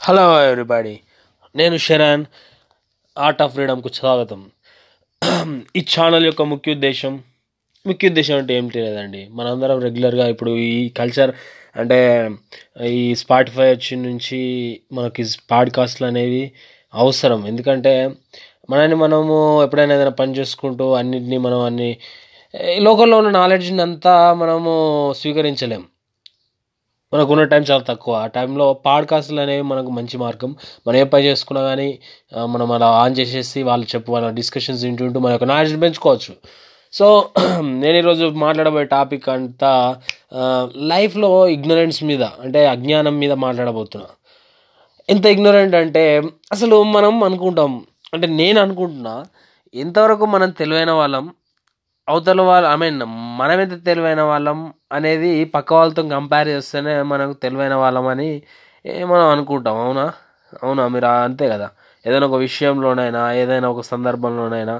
Hello everybody నేను Sharan art of ఫ్రీడమ్కు స్వాగతం. ఈ ఛానల్ యొక్క ముఖ్య ఉద్దేశం ముఖ్య ఉద్దేశం అంటే ఏమిటి లేదండి మనందరం రెగ్యులర్గా ఇప్పుడు ఈ కల్చర్ అంటే ఈ స్పాటిఫై వచ్చి నుంచి మనకి పాడ్కాస్ట్లు అనేవి అవసరం. ఎందుకంటే మనని మనము ఎప్పుడైనా ఏదైనా పని చేసుకుంటూ అన్నిటినీ మనం అన్ని లోకల్లో ఉన్న నాలెడ్జ్ని అంతా మనము స్వీకరించలేం. మనకు ఉన్న టైం చాలా తక్కువ. ఆ టైంలో పాడ్కాస్ట్లు అనేవి మనకు మంచి మార్గం. మనం ఏ పని చేసుకున్నా కానీ మనం అలా ఆన్ చేసేసి వాళ్ళు చెప్పు వాళ్ళ డిస్కషన్స్ వింటుంటూ మన యొక్క నాలెడ్జ్ పెంచుకోవచ్చు. సో నేను ఈరోజు మాట్లాడబోయే టాపిక్ అంతా లైఫ్లో ఇగ్నరెన్స్ మీద అంటే అజ్ఞానం మీద మాట్లాడబోతున్నా. ఎంత ఇగ్నోరెంట్ అంటే అసలు మనం అనుకుంటాం. అంటే నేను అనుకుంటున్నా ఎంతవరకు మనం తెలివైన వాళ్ళం అవతల వాళ్ళు ఐ మీన్ మనమైతే తెలివైన వాళ్ళం అనేది పక్క వాళ్ళతో కంపేర్ చేస్తేనే మనకు తెలివైన వాళ్ళం అని మనం అనుకుంటాం అవునా? అవునా? మీరు అంతే కదా. ఏదైనా ఒక విషయంలోనైనా ఏదైనా ఒక సందర్భంలోనైనా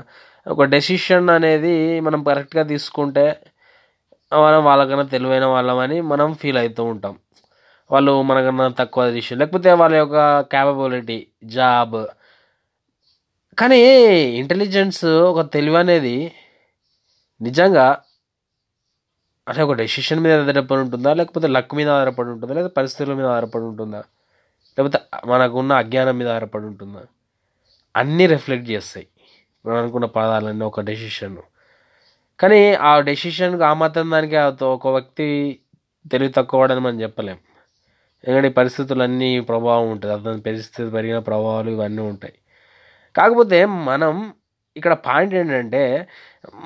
ఒక డెసిషన్ అనేది మనం కరెక్ట్గా తీసుకుంటే మనం వాళ్ళకన్నా తెలివైన వాళ్ళమని మనం ఫీల్ అవుతూ ఉంటాం. వాళ్ళు మనకన్నా తక్కువ డెసిషన్ లేకపోతే వాళ్ళ యొక్క క్యాపబిలిటీ జాబ్ కానీ ఇంటెలిజెన్స్ ఒక తెలివి అనేది నిజంగా అంటే ఒక డెసిషన్ మీద ఆధారపడి ఉంటుందా? లేకపోతే లక్ మీద ఆధారపడి ఉంటుందా? లేదా పరిస్థితుల మీద ఆధారపడి ఉంటుందా? లేకపోతే మనకున్న అజ్ఞానం మీద ఆధారపడి ఉంటుందా? అన్నీ రిఫ్లెక్ట్ చేస్తాయి. మనం అనుకున్న పదాలన్నీ ఒక డెసిషన్ కానీ ఆ డెసిషన్కి ఆ మాత్రం దానికి ఒక వ్యక్తి తెలివి తక్కువడని మనం చెప్పలేం. ఎందుకంటే పరిస్థితులన్నీ ప్రభావం ఉంటుంది అతని పరిస్థితి పెరిగిన ప్రభావాలు ఇవన్నీ ఉంటాయి. కాకపోతే మనం ఇక్కడ పాయింట్ ఏంటంటే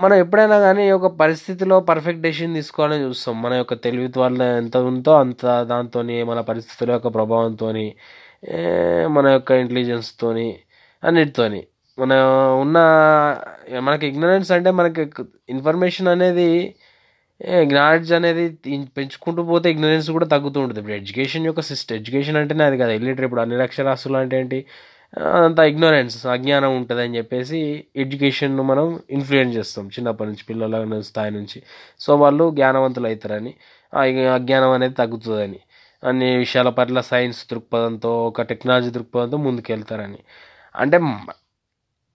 మనం ఎప్పుడైనా కానీ ఒక పరిస్థితిలో పర్ఫెక్ట్ డెసిషన్ తీసుకోవాలని చూస్తాం. మన యొక్క తెలివి వల్ల ఎంత ఉందో అంత దాంతో మన పరిస్థితుల యొక్క ప్రభావంతో మన యొక్క ఇంటెలిజెన్స్తో అన్నిటితోని. మన ఉన్న మనకి ఇగ్నరెన్స్ అంటే మనకి ఇన్ఫర్మేషన్ అనేది నాలెడ్జ్ అనేది పెంచుకుంటూ పోతే ఇగ్నరెన్స్ కూడా తగ్గుతూ ఉంటుంది. ఇప్పుడు ఎడ్యుకేషన్ యొక్క సిస్టమ్ ఎడ్యుకేషన్ అంటేనే అది కదా. ఇల్లిటరేట్ ఇప్పుడు అన్ని లక్షరాస్తులు అంటే ఏంటి? అంత ఇగ్నోరెన్స్ అజ్ఞానం ఉంటుంది అని చెప్పేసి ఎడ్యుకేషన్ను మనం ఇన్ఫ్లుయెన్స్ చేస్తాం చిన్నప్పటి నుంచి పిల్లల స్థాయి నుంచి. సో వాళ్ళు జ్ఞానవంతులు అవుతారని అజ్ఞానం అనేది తగ్గుతుందని. అన్ని విషయాల పట్ల సైన్స్ దృక్పథంతో ఒక టెక్నాలజీ దృక్పథంతో ముందుకెళ్తారని. అంటే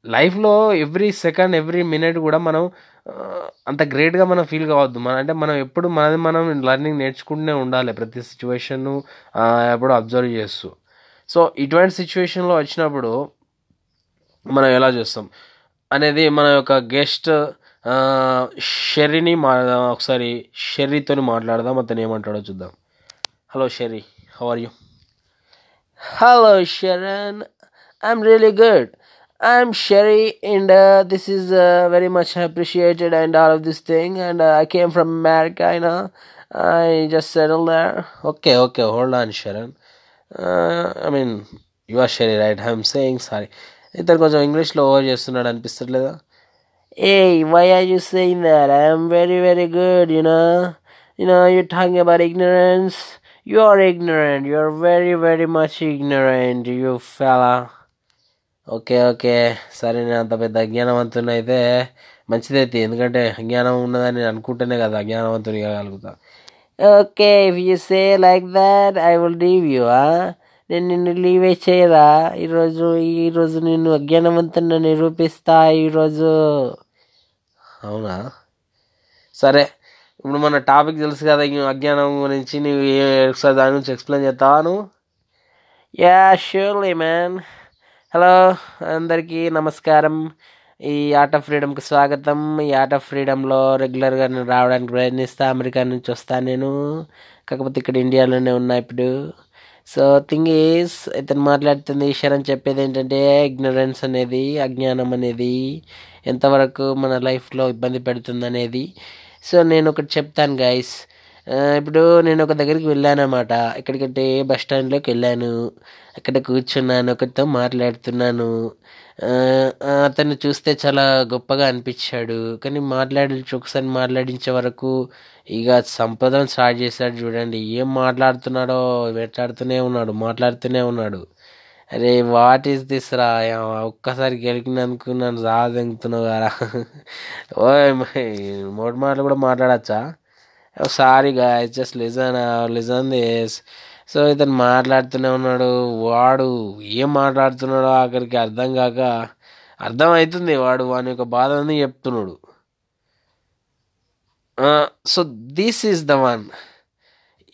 లైఫ్లో ఎవ్రీ సెకండ్ ఎవ్రీ మినిట్ కూడా మనం అంత గ్రేట్గా మనం ఫీల్ కావద్దు. మన అంటే మనం ఎప్పుడు మనది మనం లర్నింగ్ నేర్చుకుంటూనే ఉండాలి. ప్రతి సిచ్యువేషన్ను ఎప్పుడు అబ్జర్వ్ చేస్తూ. సో ఇటువంటి సిచ్యువేషన్లో వచ్చినప్పుడు మనం ఎలా చేస్తాం? అనేది మన యొక్క గెస్ట్ షెర్రీని మా ఒకసారి షెర్రీతో మాట్లాడదాం అతను ఏమంటాడో చూద్దాం. Hello Sherry how are you hello Sharan I'm really good I'm Sherry and this is very much appreciated and all of this thing and I came from America ఐనా I just settle there okay okay hold on Sharan Uh, I mean, you are Sherry, right? I'm saying sorry. ఇతను కొంచెం ఇంగ్లీష్లో over చేస్తున్నాడు why are you saying that? I am very, very good, you know. You know, you're talking about ignorance. You are ignorant. You're very, very much ignorant, you fella. Okay okay సరే నేను అంత పెద్ద అజ్ఞానవంతుని అయితే మంచిదైతే ఎందుకంటే అజ్ఞానం ఉన్నదని నేను అనుకుంటేనే కదా అజ్ఞానవంతుని కాగలుగుతా okay if you say like that I will leave you నేను నిన్ను లీవే చేయరా? ఈరోజు ఈరోజు నిన్ను అజ్ఞానవంతుని నిరూపిస్తా ఈరోజు అవునా? సరే ఇప్పుడు మన టాపిక్ తెలుసు కదా అజ్ఞానం గురించి. నువ్వు ఒకసారి దాని గురించి ఎక్స్ప్లెయిన్ చేస్తావా నువ్వు? యా ష్యూర్లీ మ్యాన్ హలో అందరికీ నమస్కారం. ఈ ఆర్ట్ ఆఫ్ ఫ్రీడమ్కి స్వాగతం. ఈ ఆర్ట్ ఆఫ్ ఫ్రీడమ్లో రెగ్యులర్గా నేను రావడానికి ప్రయత్నిస్తా. అమెరికా నుంచి వస్తాను నేను. కాకపోతే ఇక్కడ ఇండియాలోనే ఉన్నా ఇప్పుడు. సో థింగ్ ఈస్ ఇతను మాట్లాడుతుంది ఈశ్వర్ అని చెప్పేది ఏంటంటే ఇగ్నరెన్స్ అనేది అజ్ఞానం అనేది ఎంతవరకు మన లైఫ్లో ఇబ్బంది పెడుతుంది అనేది సో నేను ఒకటి చెప్తాను గైస్ ఇప్పుడు నేను ఒక దగ్గరికి వెళ్ళాను అనమాట ఎక్కడికంటే బస్ స్టాండ్లోకి వెళ్ళాను. అక్కడ కూర్చున్నాను ఒకరితో మాట్లాడుతున్నాను. అతను అతన్ని చూస్తే చాలా గొప్పగా అనిపించాడు. కానీ మాట్లాడి ఒకసారి మాట్లాడించే వరకు ఇక సంపదం స్టార్ట్ చేశాడు చూడండి. ఏం మాట్లాడుతున్నాడో మాట్లాడుతూనే ఉన్నాడు మాట్లాడుతూనే ఉన్నాడు. అరే వాట్ ఈస్ దిస్ రా? ఒక్కసారి గెలికినందుకు నన్ను రాదెంగుతున్నావు కదా ఓయ్ మూడు మాటలు కూడా మాట్లాడచ్చా? Sorry guys just listen listen this so ఇతను మాట్లాడుతూనే ఉన్నాడు. వాడు ఏం మాట్లాడుతున్నాడో ఆఖరికి అర్థం కాక అర్థం అవుతుంది వాడు వాని యొక్క బాధని చెప్తున్నాడు. So this is the one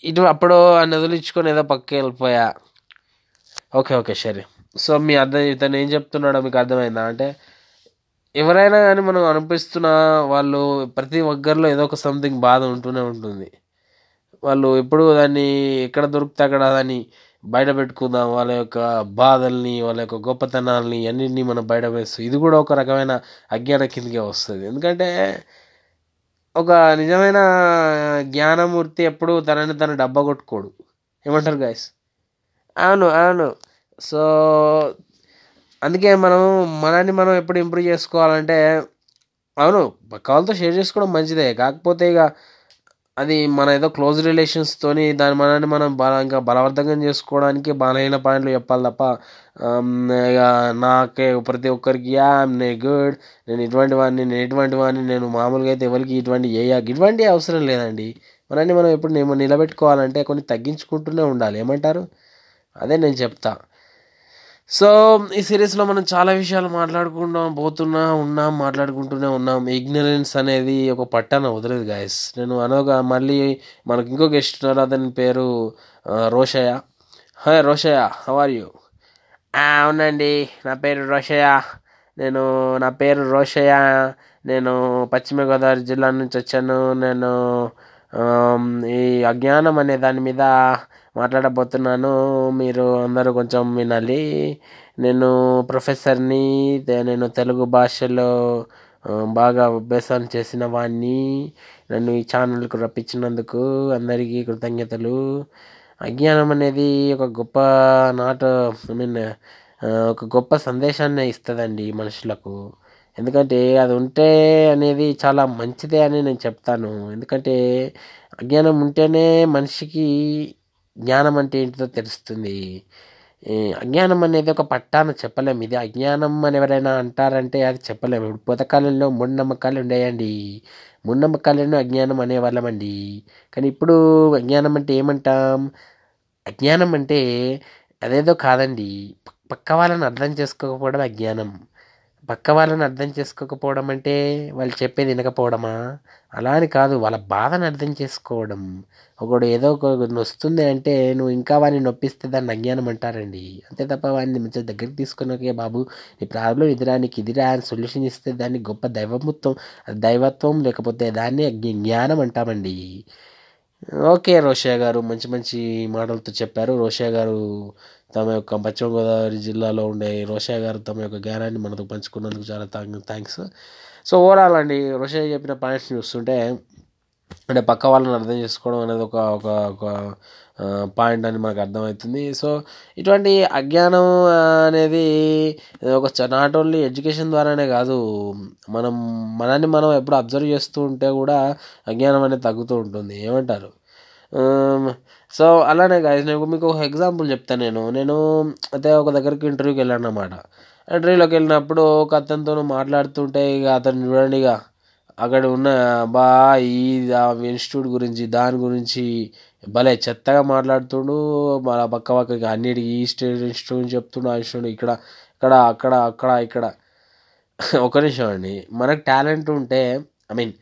ఇటు అప్పుడు ఆ వదిలించుకొని ఏదో పక్క వెళ్ళిపోయా. ఓకే ఓకే సరే. సో మీ అర్థం ఇతను ఏం చెప్తున్నాడో మీకు అర్థమైందా? అంటే ఎవరైనా కానీ మనం అనిపిస్తున్న వాళ్ళు ప్రతి ఒక్కరిలో ఏదో ఒక సంథింగ్ బాధ ఉంటూనే ఉంటుంది. వాళ్ళు ఎప్పుడు దాన్ని ఎక్కడ దొరికితే అక్కడ దాన్ని బయట పెట్టుకుందాం వాళ్ళ యొక్క బాధల్ని వాళ్ళ యొక్క గొప్పతనాల్ని అన్నింటినీ మనం బయట వేస్తూ ఇది కూడా ఒక రకమైన అజ్ఞాన కిందకే వస్తుంది. ఎందుకంటే ఒక నిజమైన జ్ఞానమూర్తి ఎప్పుడు తనని తను డబ్బా కొట్టుకోడు. ఏమంటారు గాయస్ అవును అవును. సో అందుకే మనం మనల్ని మనం ఎప్పుడు ఇంప్రూవ్ చేసుకోవాలంటే అవును కాల్తో షేర్ చేసుకోవడం మంచిదే. కాకపోతే ఇక అది మన ఏదో క్లోజ్ రిలేషన్స్తోని దాని మనల్ని మనం బల ఇంకా బలవర్ధకం చేసుకోవడానికి బలహీన పాయింట్లు చెప్పాలి తప్ప ఇక నాకే ప్రతి ఒక్కరికి యా నే గుడ్ నేను ఇటువంటి వాడిని నేను ఇటువంటి వాడిని నేను మామూలుగా అయితే ఎవరికి ఇటువంటి ఏ ఇటువంటి అవసరం లేదండి. మనల్ని మనం ఎప్పుడు నేను నిలబెట్టుకోవాలంటే కొన్ని తగ్గించుకుంటూనే ఉండాలి. ఏమంటారు? అదే నేను చెప్తా. సో ఈ సిరీస్లో మనం చాలా విషయాలు మాట్లాడుకుంటాం పోతున్నా ఉన్నాం మాట్లాడుకుంటూనే ఉన్నాం. ఇగ్నరెన్స్ అనేది ఒక పట్టాన వదలదు గాయస్ నేను అనొక మళ్ళీ మనకి ఇంకో గెస్ట్ ఉన్నారు అతని పేరు Roshaiah. Hi Roshaiah how are you అవునండి. నా పేరు రోషయ్య. నేను నా పేరు రోషయ్య. నేను పశ్చిమ గోదావరి జిల్లా నుంచి వచ్చాను. నేను ఈ అజ్ఞానం అనే దాని మీద మాట్లాడబోతున్నాను. మీరు అందరూ కొంచెం వినాలి. నేను ప్రొఫెసర్ని నేను తెలుగు భాషలో బాగా అభ్యాసం చేసిన వాడిని నన్ను ఈ ఛానల్కు రప్పించినందుకు అందరికీ కృతజ్ఞతలు. అజ్ఞానం అనేది ఒక గొప్ప నాట ఐ మీన్ ఒక గొప్ప సందేశాన్ని ఇస్తుందండి మనుషులకు. ఎందుకంటే అది ఉంటే అనేది చాలా మంచిదే అని నేను చెప్తాను. ఎందుకంటే అజ్ఞానం ఉంటేనే మనిషికి జ్ఞానం అంటే ఏంటిదో తెలుస్తుంది. అజ్ఞానం అనేది ఒక పట్టాన చెప్పలేము ఇది అజ్ఞానం అని ఎవరైనా అంటారంటే అది చెప్పలేము ఇప్పుడు పూతకాలంలో మూఢనమ్మకాలు ఉండేయండి. మూఢనమ్మకాలను అజ్ఞానం అనేవాళ్ళమండి. కానీ ఇప్పుడు అజ్ఞానం అంటే ఏమంటాం? అజ్ఞానం అంటే అదేదో కాదండి. పక్క వాళ్ళని అర్థం చేసుకోకపోవడం అజ్ఞానం. పక్క వాళ్ళని అర్థం చేసుకోకపోవడం అంటే వాళ్ళు చెప్పేది వినకపోవడమా? అలా అని కాదు. వాళ్ళ బాధను అర్థం చేసుకోవడం. ఒకడు ఏదో ఒక నొస్తుంది అంటే నువ్వు ఇంకా వాడిని నొప్పిస్తే దాన్ని అజ్ఞానం అంటారండి. అంతే తప్ప వాడిని మంచిగా దగ్గరికి తీసుకున్నాకే బాబు నీ ప్రాబ్లం ఇదిరా నీకు ఇదిరా అని సొల్యూషన్ ఇస్తే దాన్ని గొప్ప దైవముత్వం దైవత్వం లేకపోతే దాన్ని జ్ఞానం అంటామండి. ఓకే రోషయ్య గారు. మంచి మంచి మాటలతో చెప్పారు. రోషయ్య గారు తమ యొక్క పశ్చిమ గోదావరి జిల్లాలో ఉండే రోషయ్య గారు తమ యొక్క జ్ఞానాన్ని మనతో పంచుకున్నందుకు చాలా థ్యాంక్స్ సో ఓవరాల్ అండి రోషయ్య చెప్పిన పాయింట్స్ చూస్తుంటే అంటే పక్క వాళ్ళని అర్థం చేసుకోవడం అనేది ఒక ఒక ఒక పాయింట్ అని మనకు అర్థమవుతుంది. సో ఇటువంటి అజ్ఞానం అనేది ఒక నాట్ ఓన్లీ ఎడ్యుకేషన్ ద్వారానే కాదు మనం మనల్ని మనం ఎప్పుడు అబ్జర్వ్ చేస్తూ ఉంటే కూడా అజ్ఞానం అనేది తగ్గుతూ ఉంటుంది. ఏమంటారు? సో అలానే గాయస్ నేను మీకు ఒక ఎగ్జాంపుల్ చెప్తాను నేను. నేను అయితే ఒక దగ్గరికి ఇంటర్వ్యూకి వెళ్ళాను అన్నమాట ఇంటర్వ్యూలోకి వెళ్ళినప్పుడు ఒక అతనితో మాట్లాడుతుంటే ఇక అతను చూడండి ఇక అక్కడ ఉన్న బా ఈ ఇన్స్టిట్యూట్ గురించి దాని గురించి భలే చెత్తగా మాట్లాడుతుండు. మన పక్క పక్కకి అన్నిటికి ఈ స్టేట్ ఇన్స్టిట్యూట్ చెప్తుండు ఆ ఇన్స్టిట్యూట్ ఇక్కడ ఇక్కడ అక్కడ అక్కడ ఇక్కడ. ఒక నిమిషం అండి. మనకు టాలెంట్ ఉంటే ఐ మీన్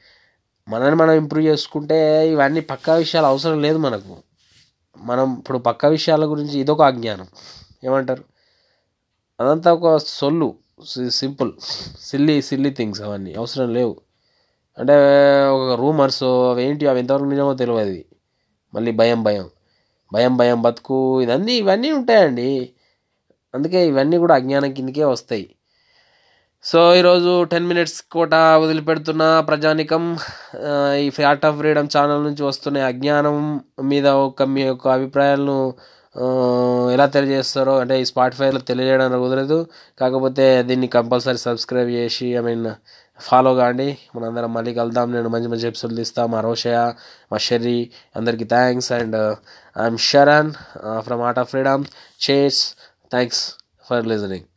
మనల్ని మనం ఇంప్రూవ్ చేసుకుంటే ఇవన్నీ పక్కా విషయాలు అవసరం లేదు మనకు. మనం ఇప్పుడు పక్క విషయాల గురించి ఇదొక అజ్ఞానం. ఏమంటారు? అదంతా ఒక సొల్లు. సింపుల్. సిల్లీ సిల్లీ థింగ్స్ అవన్నీ. అవసరం లేవు. అంటే ఒక రూమర్స్ అవి ఏంటి అవి ఎంతవరకు నిజమో తెలియదు మళ్ళీ భయం భయం. భయం భయం బతుకు ఇదన్నీ ఇవన్నీ ఉంటాయండి. అందుకే ఇవన్నీ కూడా అజ్ఞానం కిందకే వస్తాయి. సో ఈరోజు టెన్ మినిట్స్ కోట వదిలిపెడుతున్న ప్రజానికం ఈ ఫ్యాట్ ఆఫ్ ఫ్రీడమ్ ఛానల్ నుంచి వస్తున్న అజ్ఞానం మీద ఒక మీ యొక్క అభిప్రాయాలను ఎలా తెలియజేస్తారో అంటే ఈ స్పాటిఫైలో తెలియజేయడానికి కుదరదు. కాకపోతే దీన్ని కంపల్సరీ సబ్స్క్రైబ్ చేసి ఐ మీన్ ఫాలో కాండి మనందరం మళ్ళీ కలుద్దాం. నేను మంచి మంచి ఎపిసోడ్లు ఇస్తాను మా రోషయ మా షెర్రీ అందరికీ thanks and I'm Sharan from Art of Freedom chase thanks for listening